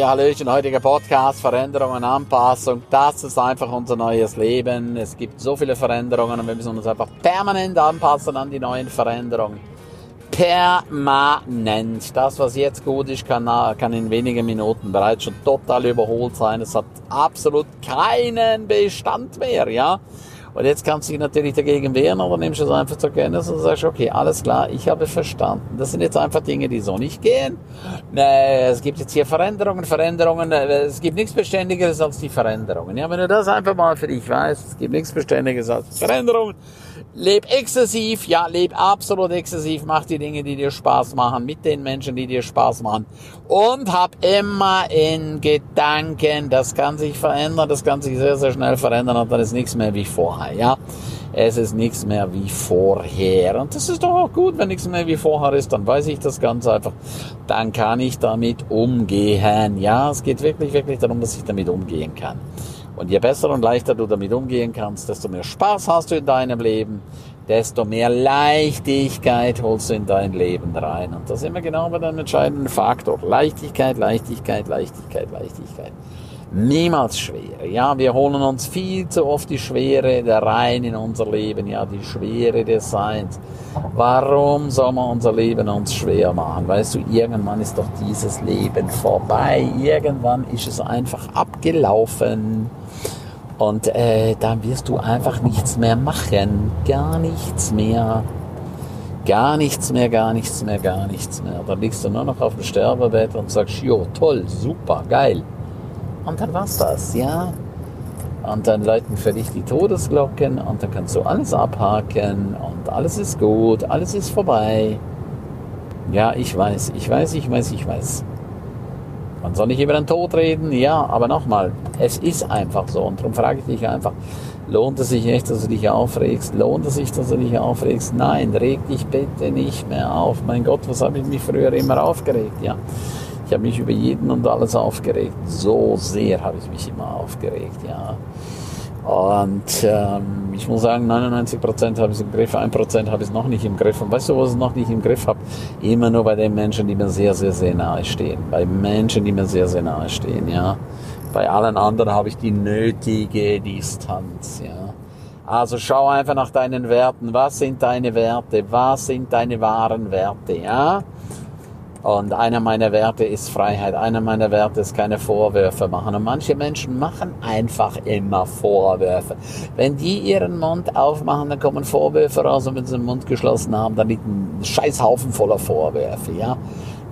Ja, Hallöchen, heutiger Podcast, Veränderung und Anpassung. Das ist einfach unser neues Leben. Es gibt so viele Veränderungen und wir müssen uns einfach permanent anpassen an die neuen Veränderungen. Permanent. Das, was jetzt gut ist, kann, kann in wenigen Minuten bereits schon total überholt sein. Es hat absolut keinen Bestand mehr, ja. Und jetzt kannst du dich natürlich dagegen wehren, aber nimmst es einfach zur Kenntnis und sagst, okay, alles klar, ich habe verstanden. Das sind jetzt einfach Dinge, die so nicht gehen. Es gibt jetzt hier Veränderungen, Veränderungen. Es gibt nichts Beständigeres als die Veränderungen. Ja, wenn du das einfach mal für dich weißt, es gibt nichts Beständigeres als Veränderungen. Leb exzessiv, ja, leb absolut exzessiv, mach die Dinge, die dir Spaß machen, mit den Menschen, die dir Spaß machen. Und hab immer in Gedanken, das kann sich verändern, das kann sich sehr, sehr schnell verändern und dann ist nichts mehr wie vorher, ja. Es ist nichts mehr wie vorher. Und das ist doch auch gut, wenn nichts mehr wie vorher ist, dann weiß ich das ganz einfach. Dann kann ich damit umgehen. Ja, es geht wirklich, wirklich darum, dass ich damit umgehen kann. Und je besser und leichter du damit umgehen kannst, desto mehr Spaß hast du in deinem Leben, desto mehr Leichtigkeit holst du in dein Leben rein. Und das ist immer genau bei deinem entscheidenden Faktor. Leichtigkeit, Leichtigkeit, Leichtigkeit, Leichtigkeit. Niemals schwer. Ja, wir holen uns viel zu oft die Schwere da rein in unser Leben. Ja, die Schwere des Seins. Warum soll man unser Leben uns schwer machen? Weißt du, irgendwann ist doch dieses Leben vorbei. Irgendwann ist es einfach abgelaufen. Und äh, dann wirst du einfach nichts mehr machen. Gar nichts mehr. Gar nichts mehr, gar nichts mehr, gar nichts mehr. Dann liegst du nur noch auf dem Sterbebett und sagst, jo, toll, super, geil. Und dann war's das, ja. Und dann läuten für dich die Todesglocken und dann kannst du alles abhaken und alles ist gut, alles ist vorbei. Ja, ich weiß, ich weiß, ich weiß, ich weiß. Man soll nicht über den Tod reden, ja, aber nochmal, es ist einfach so. Und darum frage ich dich einfach, lohnt es sich echt, dass du dich aufregst? Lohnt es sich, dass du dich aufregst? Nein, reg dich bitte nicht mehr auf. Mein Gott, was habe ich mich früher immer aufgeregt, ja. Ich habe mich über jeden und alles aufgeregt. So sehr habe ich mich immer aufgeregt, ja. Und ähm, ich muss sagen, 99% habe ich es im Griff, 1% habe ich es noch nicht im Griff. Und weißt du, was ich noch nicht im Griff habe? Immer nur bei den Menschen, die mir sehr, sehr, sehr nahe stehen. Bei Menschen, die mir sehr, sehr nahe stehen, ja. Bei allen anderen habe ich die nötige Distanz, ja. Also schau einfach nach deinen Werten. Was sind deine Werte? Was sind deine wahren Werte, ja? Und einer meiner Werte ist Freiheit. Einer meiner Werte ist keine Vorwürfe machen. Und manche Menschen machen einfach immer Vorwürfe. Wenn die ihren Mund aufmachen, dann kommen Vorwürfe raus. Und wenn sie den Mund geschlossen haben, dann liegt ein Scheißhaufen voller Vorwürfe, ja.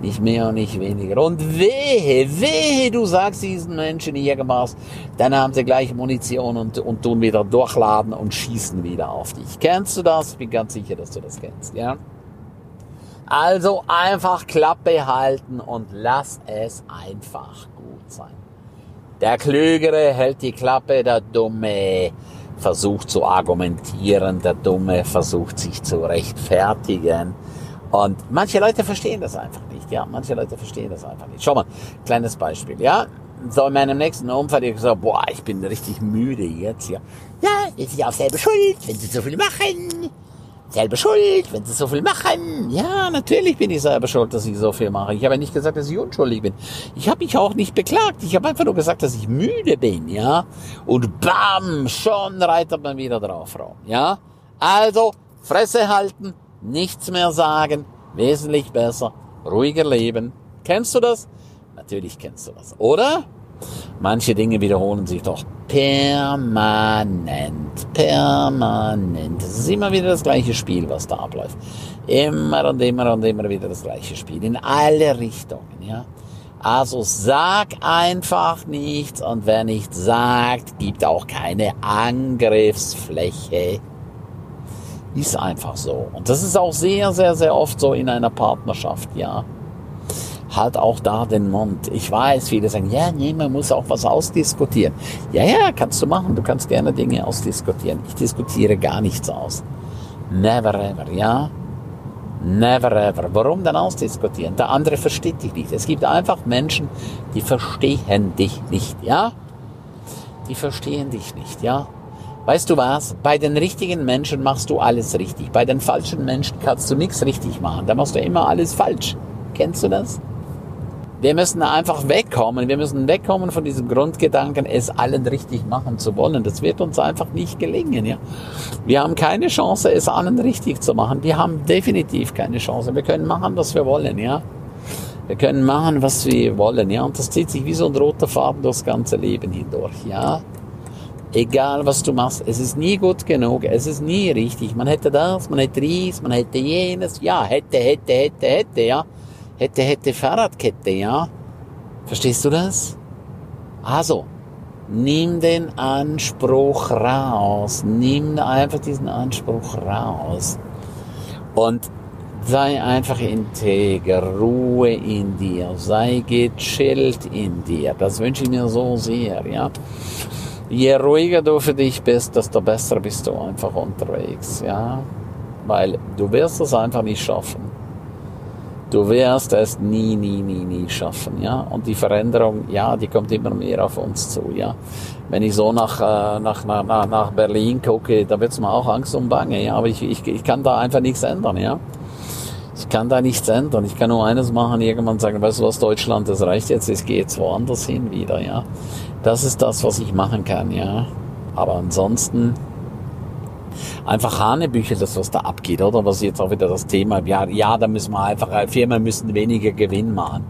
Nicht mehr und nicht weniger. Und wehe, wehe, du sagst diesen Menschen irgendwas, dann haben sie gleich Munition und, und tun wieder durchladen und schießen wieder auf dich. Kennst du das? Ich bin ganz sicher, dass du das kennst, ja. Also einfach Klappe halten und lass es einfach gut sein. Der Klügere hält die Klappe, der Dumme versucht zu argumentieren, der Dumme versucht sich zu rechtfertigen. Und manche Leute verstehen das einfach nicht, ja. Manche Leute verstehen das einfach nicht. Schau mal, kleines Beispiel, ja. So in meinem nächsten Unfall, ich gesagt, boah, ich bin richtig müde jetzt, ja. Ja, ist ja auch selber schuld, wenn sie so viel machen selber schuld, wenn sie so viel machen. Ja, natürlich bin ich selber schuld, dass ich so viel mache. Ich habe ja nicht gesagt, dass ich unschuldig bin. Ich habe mich auch nicht beklagt. Ich habe einfach nur gesagt, dass ich müde bin, ja. Und bam, schon reitet man wieder drauf rum, ja. Also, Fresse halten, nichts mehr sagen, wesentlich besser, ruhiger leben. Kennst du das? Natürlich kennst du das, oder? Manche Dinge wiederholen sich doch permanent, permanent. Es ist immer wieder das gleiche Spiel, was da abläuft. Immer und immer und immer wieder das gleiche Spiel. In alle Richtungen, ja. Also sag einfach nichts und wer nichts sagt, gibt auch keine Angriffsfläche. Ist einfach so. Und das ist auch sehr, sehr, sehr oft so in einer Partnerschaft, ja halt auch da den Mund. Ich weiß, viele sagen, ja, nee, man muss auch was ausdiskutieren. Ja, ja, kannst du machen. Du kannst gerne Dinge ausdiskutieren. Ich diskutiere gar nichts aus. Never ever, ja? Never ever. Warum denn ausdiskutieren? Der andere versteht dich nicht. Es gibt einfach Menschen, die verstehen dich nicht, ja? Die verstehen dich nicht, ja? Weißt du was? Bei den richtigen Menschen machst du alles richtig. Bei den falschen Menschen kannst du nichts richtig machen. Da machst du immer alles falsch. Kennst du das? Wir müssen einfach wegkommen. Wir müssen wegkommen von diesem Grundgedanken, es allen richtig machen zu wollen. Das wird uns einfach nicht gelingen. Ja? Wir haben keine Chance, es allen richtig zu machen. Wir haben definitiv keine Chance. Wir können machen, was wir wollen. Ja? Wir können machen, was wir wollen. Ja? Und das zieht sich wie so ein roter Faden durchs ganze Leben hindurch. Ja? Egal was du machst, es ist nie gut genug, es ist nie richtig. Man hätte das, man hätte dies, man hätte jenes. Ja, hätte, hätte, hätte, hätte, ja hätte, hätte Fahrradkette, ja? Verstehst du das? Also, nimm den Anspruch raus. Nimm einfach diesen Anspruch raus. Und sei einfach integer, Ruhe in dir, sei gechillt in dir. Das wünsche ich mir so sehr, ja. Je ruhiger du für dich bist, desto besser bist du einfach unterwegs, ja. Weil du wirst es einfach nicht schaffen. Du wirst es nie, nie, nie, nie schaffen, ja. Und die Veränderung, ja, die kommt immer mehr auf uns zu, ja. Wenn ich so nach, äh, nach, nach, nach Berlin gucke, da wird's mir auch Angst und Bange, ja. Aber ich, ich, ich kann da einfach nichts ändern, ja. Ich kann da nichts ändern. Ich kann nur eines machen, irgendwann sagen, weißt du was, Deutschland, das reicht jetzt, es geht woanders hin wieder, ja. Das ist das, was ich machen kann, ja. Aber ansonsten, einfach Hanebücher, das was da abgeht, oder? Was jetzt auch wieder das Thema, ja, ja, da müssen wir einfach, äh, Firmen müssen weniger Gewinn machen.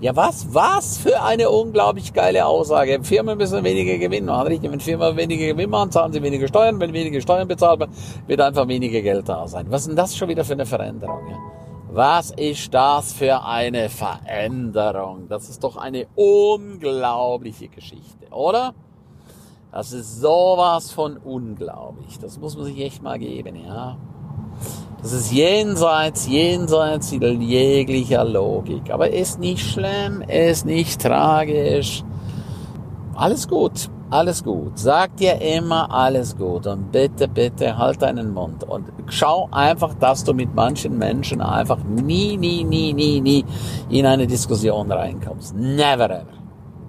Ja, was, was für eine unglaublich geile Aussage. Firmen müssen weniger Gewinn machen. Richtig, wenn Firmen weniger Gewinn machen, zahlen sie weniger Steuern. Wenn weniger Steuern bezahlt werden, wird einfach weniger Geld da sein. Was ist denn das schon wieder für eine Veränderung? Ja? Was ist das für eine Veränderung? Das ist doch eine unglaubliche Geschichte, oder? Das ist sowas von unglaublich. Das muss man sich echt mal geben, ja. Das ist jenseits, jenseits jeglicher Logik. Aber ist nicht schlimm, ist nicht tragisch. Alles gut, alles gut. Sag dir immer alles gut und bitte, bitte halt deinen Mund und schau einfach, dass du mit manchen Menschen einfach nie, nie, nie, nie, nie in eine Diskussion reinkommst. Never ever.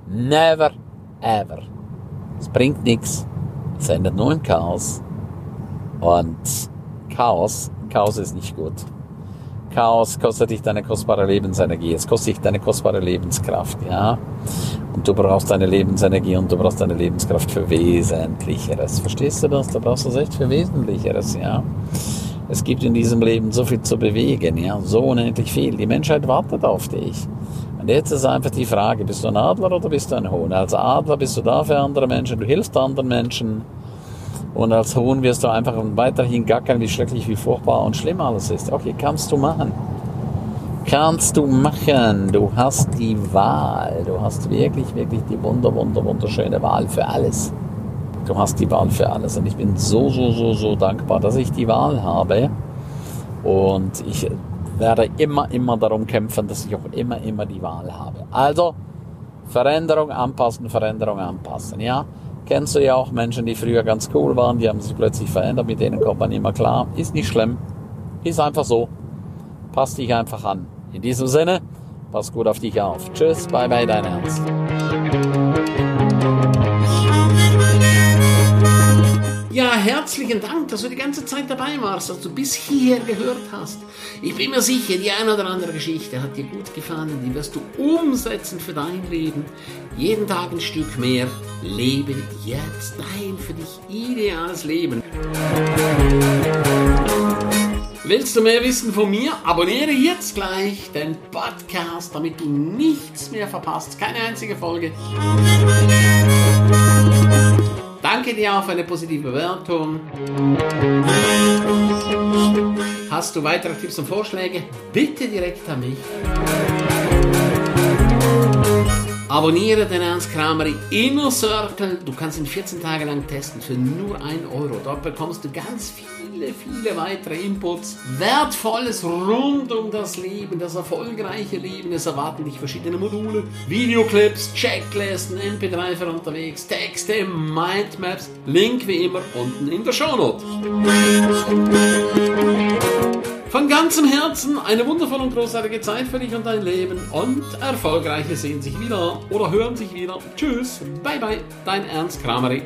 Never ever. Es bringt nichts. Es endet nur in Chaos. Und Chaos, Chaos ist nicht gut. Chaos kostet dich deine kostbare Lebensenergie. Es kostet dich deine kostbare Lebenskraft, ja. Und du brauchst deine Lebensenergie und du brauchst deine Lebenskraft für Wesentlicheres. Verstehst du das? Du brauchst das echt für Wesentlicheres, ja. Es gibt in diesem Leben so viel zu bewegen, ja. So unendlich viel. Die Menschheit wartet auf dich. Jetzt ist einfach die Frage, bist du ein Adler oder bist du ein Huhn? Als Adler bist du da für andere Menschen, du hilfst anderen Menschen. Und als Huhn wirst du einfach weiterhin gackern, wie schrecklich, wie furchtbar und schlimm alles ist. Okay, kannst du machen. Kannst du machen. Du hast die Wahl. Du hast wirklich, wirklich die wunder, wunder, wunderschöne Wahl für alles. Du hast die Wahl für alles. Und ich bin so, so, so, so dankbar, dass ich die Wahl habe. Und ich werde immer, immer darum kämpfen, dass ich auch immer, immer die Wahl habe. Also, Veränderung anpassen, Veränderung anpassen, ja. Kennst du ja auch Menschen, die früher ganz cool waren, die haben sich plötzlich verändert, mit denen kommt man immer klar. Ist nicht schlimm. Ist einfach so. Passt dich einfach an. In diesem Sinne, pass gut auf dich auf. Tschüss, bye bye, dein Ernst. Ja, herzlichen Dank, dass du die ganze Zeit dabei warst, dass du bis hierher gehört hast. Ich bin mir sicher, die eine oder andere Geschichte hat dir gut gefallen, die wirst du umsetzen für dein Leben. Jeden Tag ein Stück mehr. Lebe jetzt dein für dich ideales Leben. Willst du mehr wissen von mir? Abonniere jetzt gleich den Podcast, damit du nichts mehr verpasst. Keine einzige Folge. Danke dir auch für eine positive Bewertung. Hast du weitere Tipps und Vorschläge? Bitte direkt an mich. Abonniere den Ernst Kramer Inner Circle. Du kannst ihn 14 Tage lang testen für nur 1 Euro. Dort bekommst du ganz viele, viele weitere Inputs. Wertvolles rund um das Leben, das erfolgreiche Leben. Es erwarten dich verschiedene Module, Videoclips, Checklisten, MP3 für unterwegs, Texte, Mindmaps. Link wie immer unten in der Shownote. Von ganzem Herzen eine wundervolle und großartige Zeit für dich und dein Leben und erfolgreiche sehen sich wieder oder hören sich wieder. Tschüss, bye bye, dein Ernst Kramery.